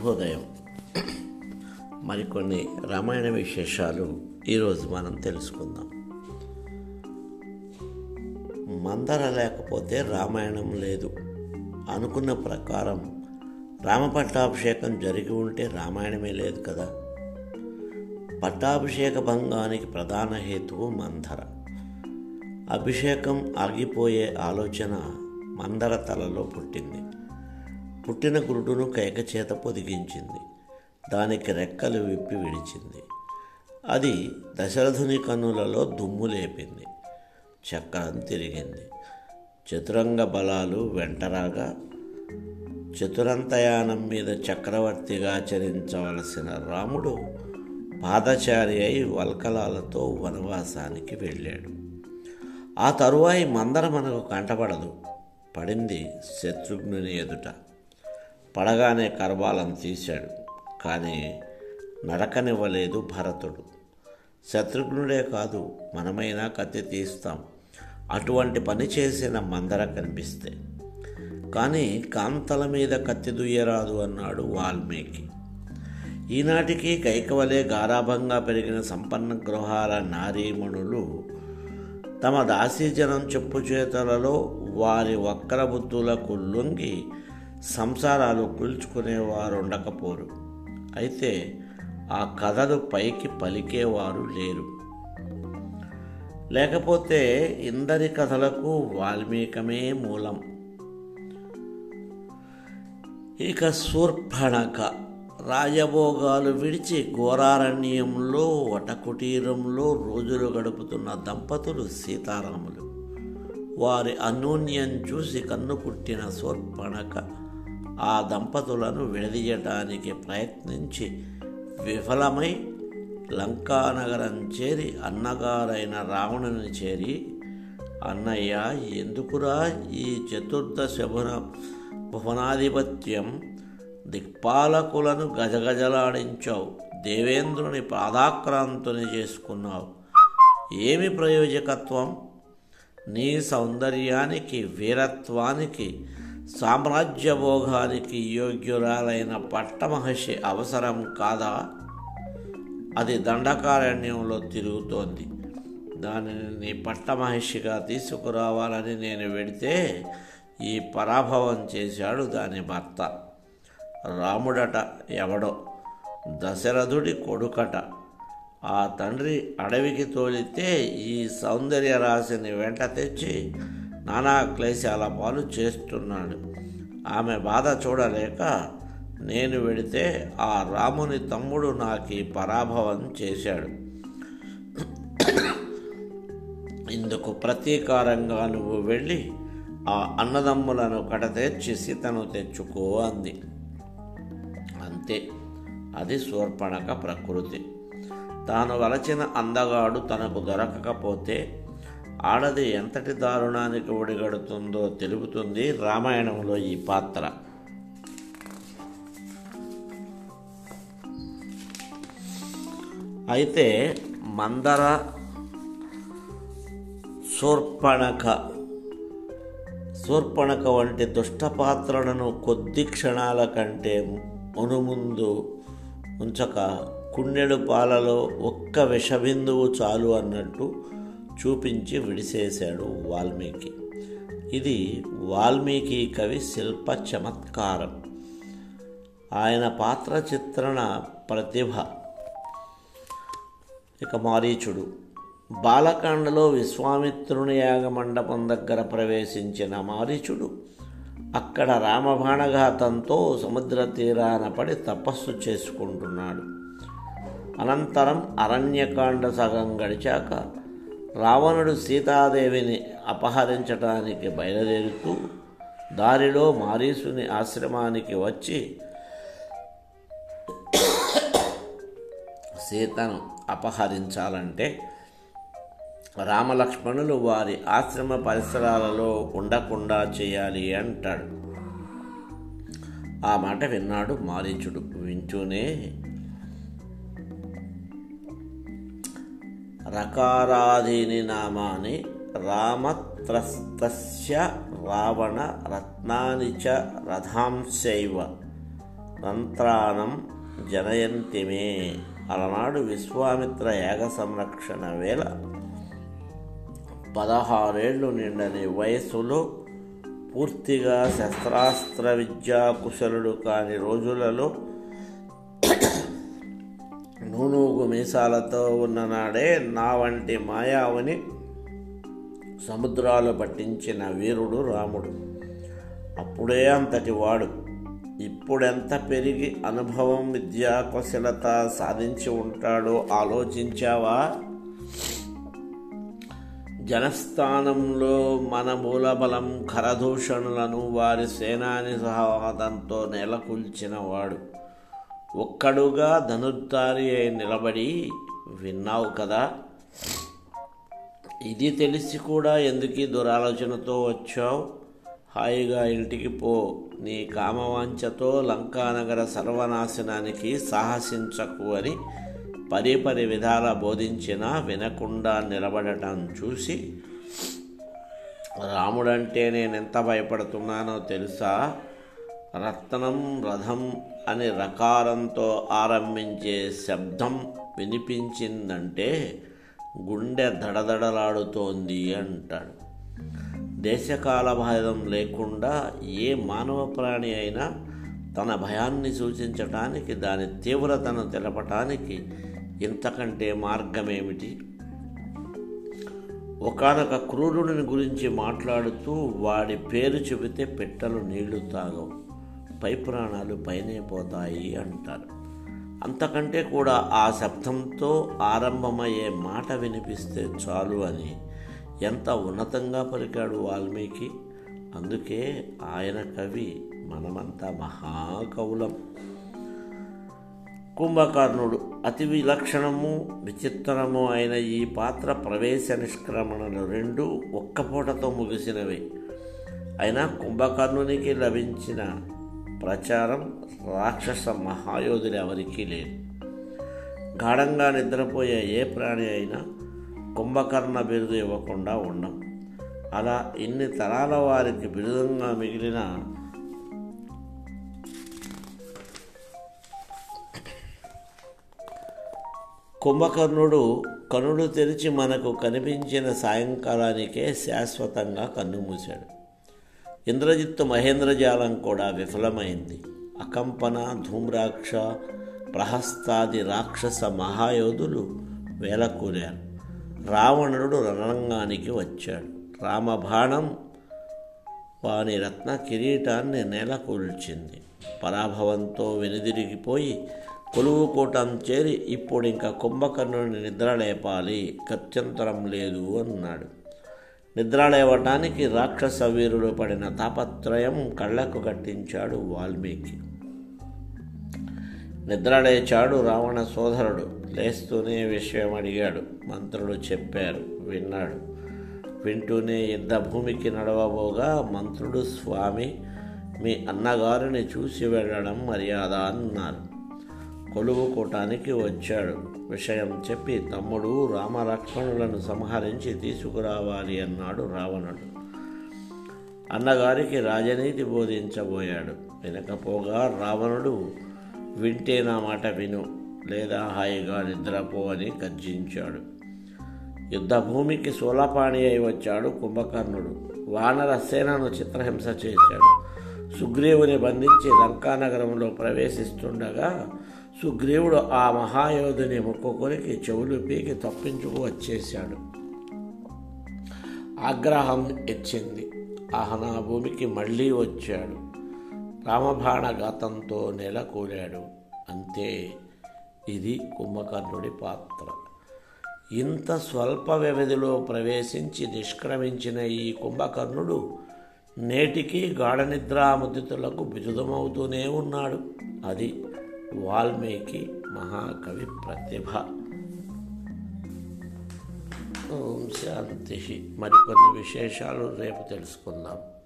శుభోదయం. మరికొన్ని రామాయణ విశేషాలు ఈరోజు మనం తెలుసుకుందాం. మందర లేకపోతే రామాయణం లేదు. అనుకున్న ప్రకారం రామ పట్టాభిషేకం జరిగి ఉంటే రామాయణమే లేదు కదా. పట్టాభిషేక భంగానికి ప్రధాన హేతువు మందర. అభిషేకం ఆగిపోయే ఆలోచన మందర తలలో పుట్టింది. పుట్టిన గురుడును కైక చేత పొదిగించింది. దానికి రెక్కలు విప్పి విడిచింది. అది దశరథుని కన్నులలో దుమ్ము లేపింది. చక్రం తిరిగింది. చతురంగ బలాలు వెంటరాగా చతురంతయానం మీద చక్రవర్తిగా చరించవలసిన రాముడు పాదచారి అయి వల్కలాలతో వనవాసానికి వెళ్ళాడు. ఆ తరువాయి మందర మనకు కంటపడదు. పడింది శత్రుఘ్నుని ఎదుట. పడగానే కర్వాలను తీశాడు. కానీ నడకనివ్వలేదు భరతుడు. శత్రుఘ్నుడే కాదు మనమైనా కత్తి తీస్తాం. అటువంటి పని చేసిన మందర కనిపిస్తే. కానీ కాంతల మీద కత్తి దుయ్యరాదు అన్నాడు వాల్మీకి. ఈనాటికి కైకవలే గారాభంగా పెరిగిన సంపన్న గృహాల నారీమణులు తమ దాసీజనం చెప్పు చేతలలో వారి వక్రబుద్ధులకు లొంగి సంసారాలు కూల్చుకునేవారు ఉండకపోరు. అయితే ఆ కథలు పైకి పలికేవారు లేరు. లేకపోతే ఇందరి కథలకు వాల్మీకమే మూలం. ఇక శూర్పణక రాజభోగాలు విడిచి ఘోరారణ్యంలో వటకుటీరంలో రోజులు గడుపుతున్న దంపతులు సీతారాములు. వారి అనూన్యం చూసి కన్ను కుట్టిన శూర్పణక ఆ దంపతులను విడదీయటానికి ప్రయత్నించి విఫలమై లంకానగరం చేరి అన్నగారైన రావణుని చేరి అన్నయ్య ఎందుకురా ఈ చతుర్దశ భున భువనాధిపత్యం? దిక్పాలకులను గజగజలాడించావు దేవేంద్రుని పాదాక్రాంతుని చేసుకున్నావు. ఏమి ప్రయోజకత్వం? నీ సౌందర్యానికి వీరత్వానికి సామ్రాజ్యభోగానికి యోగ్యురాలైన పట్టమహర్షి అవసరం కాదా? అది దండకారణ్యంలో తిరుగుతోంది. దానిని నీ పట్టమహర్షిగా తీసుకురావాలని నేను వెడితే ఈ పరాభవం చేశాడు దాని భర్త. రాముడట ఎవడో? దశరథుడి కొడుకట. ఆ తండ్రి అడవికి తోలితే ఈ సౌందర్య రాశిని వెంట తెచ్చి నానా క్లేశాల పాలు చేస్తున్నాడు. ఆమె బాధ చూడలేక నేను వెడితే ఆ రాముని తమ్ముడు నాకు ఈ పరాభవం చేశాడు. ఇందుకు ప్రతీకారంగా నువ్వు వెళ్ళి ఆ అన్నదమ్ములను కడతెచ్చి సీతను తెచ్చుకో అంది. అంతే. అది శూర్పణక ప్రకృతి. తాను వలచిన అందగాడు తనకు దొరకకపోతే ఆడది ఎంతటి దారుణానికి ఒడిగడుతుందో తెలుపుతుంది రామాయణంలో ఈ పాత్ర. అయితే మందర శూర్పణక శూర్పణక వంటి దుష్ట పాత్రలను కొద్ది క్షణాల కంటే మునుముందు ఉంచక కుండెడు పాలలో ఒక్క విషబిందువు చాలు అన్నట్టు చూపించి విడిసేశాడు వాల్మీకి. ఇది వాల్మీకి కవి శిల్ప చమత్కారం. ఆయన పాత్ర చిత్రణ ప్రతిభ. ఇక మారీచుడు. బాలకాండలో విశ్వామిత్రుని యాగమండపం దగ్గర ప్రవేశించిన మారీచుడు అక్కడ రామబాణఘాతంతో సముద్ర తీరాన పడి తపస్సు చేసుకుంటున్నాడు. అనంతరం అరణ్యకాండ సగం గడిచాక రావణుడు సీతాదేవిని అపహరించడానికి బయలుదేరుతూ దారిలో మారీసుని ఆశ్రమానికి వచ్చి సీతను అపహరించాలంటే రామలక్ష్మణులు వారి ఆశ్రమ పరిసరాలలో ఉండకుండా చేయాలి అంటాడు. ఆ మాట విన్నాడు మారీచుడు. వింటూనే రకారాధీని నామాని రామత్రస్తస్య రావణ రత్నాని చ రథాంశైవ రంత్రాణం జనయంతిమే అలనాడు విశ్వామిత్ర యాగ సంరక్షణ వేళ పదహారేళ్ళు నిండని వయస్సులో పూర్తిగా శస్త్రాస్త్ర విద్యాకుశలుడు కాని రోజులలో నూనూగు మీసాలతో ఉన్ననాడే నా వంటి మాయావని సముద్రాలు పట్టించిన వీరుడు రాముడు. అప్పుడే అంతటి వాడు. ఇప్పుడెంత పెరిగి అనుభవం విద్యా కుశలత సాధించి ఉంటాడో ఆలోచించావా? జనస్థానంలో మన మూలబలం ఖరదూషణులను వారి సేనాని సహవాదంతో నెలకొల్చినవాడు ఒక్కడుగా ధనుర్ధారి అయి నిలబడి విన్నావు కదా? ఇది తెలిసి కూడా ఎందుకు దురాలోచనతో వచ్చావు? హాయిగా ఇంటికి పో. నీ కామవాంఛతో లంకానగర సర్వనాశనానికి సాహసించకు అని పరిపరి విధాల బోధించినా వినకుండా నిలబడటం చూసి రాముడంటే నేను ఎంత భయపడుతున్నానో తెలుసా? రత్నం రథం అని రకారంతో ఆరంభించే శబ్దం వినిపించిందంటే గుండె దడదడలాడుతోంది అంటాడు. దేశకాల భేదం లేకుండా ఏ మానవ ప్రాణి అయినా తన భయాన్ని సూచించటానికి దాని తీవ్రతను తెలపటానికి ఇంతకంటే మార్గమేమిటి? ఒకనొక క్రూరుడిని గురించి మాట్లాడుతూ వాడి పేరు చెబితే పెట్టలు నీళ్ళు తాగవు. పై ప్రాణాలు పైనే పోతాయి అంటారు. అంతకంటే కూడా ఆ శబ్దంతో ఆరంభమయ్యే మాట వినిపిస్తే చాలు అని ఎంత ఉన్నతంగా పలికాడు వాల్మీకి. అందుకే ఆయన కవి మనమంతా మహాకవులం. కుంభకర్ణుడు అతి విలక్షణము విచిత్రము అయిన ఈ పాత్ర ప్రవేశ నిష్క్రమణలు రెండు ఒక్కపూటతో ముగిసినవి. అయినా కుంభకర్ణునికి లభించిన ప్రచారం రాక్షస మహాయోధులు ఎవరికీ లేదు. గాఢంగా నిద్రపోయే ఏ ప్రాణి అయినా కుంభకర్ణ బిరుదు ఇవ్వకుండా ఉండం. అలా ఇన్ని తరాల వారికి బిరుదంగా మిగిలిన కుంభకర్ణుడు కనుడు తెరిచి మనకు కనిపించిన సాయంకాలానికే శాశ్వతంగా కన్నుమూశాడు ఇంద్రజిత్తు మహేంద్రజాలం కూడా విఫలమైంది. అకంపన ధూమ్రాక్ష ప్రహస్తాది రాక్షస మహాయోధులు వేలకూరారు. రావణుడు రణరంగానికి వచ్చాడు. రామబాణం వాని రత్న కిరీటాన్ని నేలకూల్చింది. పరాభవంతో వెనుదిరిగిపోయి కొలువు కూటం చేరి ఇప్పుడు ఇంకా కుంభకర్ణుని నిద్రలేపాలి. గత్యంతరం లేదు అన్నాడు. నిద్రలేవటానికి రాక్షస వీరుడు పడిన తాపత్రయం కళ్ళకు కట్టించాడు వాల్మీకి. నిద్రలేచాడు రావణ సోదరుడు. లేస్తూనే విషయం అడిగాడు. మంత్రులు చెప్పారు. విన్నాడు. వింటూనే యుద్ధ భూమికి నడవబోగా మంత్రుడు స్వామి మీ అన్నగారిని చూసి వెళ్ళడం మర్యాద అన్నారు. కొలువు కూటానికి వచ్చాడు. విషయం చెప్పి తమ్ముడు రామలక్ష్మణులను సంహరించి తీసుకురావాలి అన్నాడు రావణుడు. అన్నగారికి రాజనీతి బోధించబోయాడు. వినకపోగా రావణుడు వింటే నా మాట విను. లేదా హాయిగా నిద్రపో అని గర్జించాడు. యుద్ధభూమికి సోలపాణి అయి వచ్చాడు కుంభకర్ణుడు. వానర సేనను చిత్రహింస చేశాడు. సుగ్రీవుని బంధించి లంకానగరంలో ప్రవేశిస్తుండగా సుగ్రీవుడు ఆ మహాయోధుని ముక్కుకొరికి చెవులు పీకి తప్పించుకు వచ్చేశాడు. ఆగ్రహం ఎచ్చింది. ఆహనా భూమికి మళ్ళీ వచ్చాడు. రామబాణఘాతంతో నెలకూలాడు. అంతే ఇది కుంభకర్ణుడి పాత్ర. ఇంత స్వల్ప వ్యవధిలో ప్రవేశించి నిష్క్రమించిన ఈ కుంభకర్ణుడు నేటికి గాఢనిద్రాముదితులకు బిరుదమవుతూనే ఉన్నాడు. అది వాల్మీకి మహాకవి ప్రతిభ. శాంతి. మరికొన్ని విశేషాలు రేపు తెలుసుకుందాం.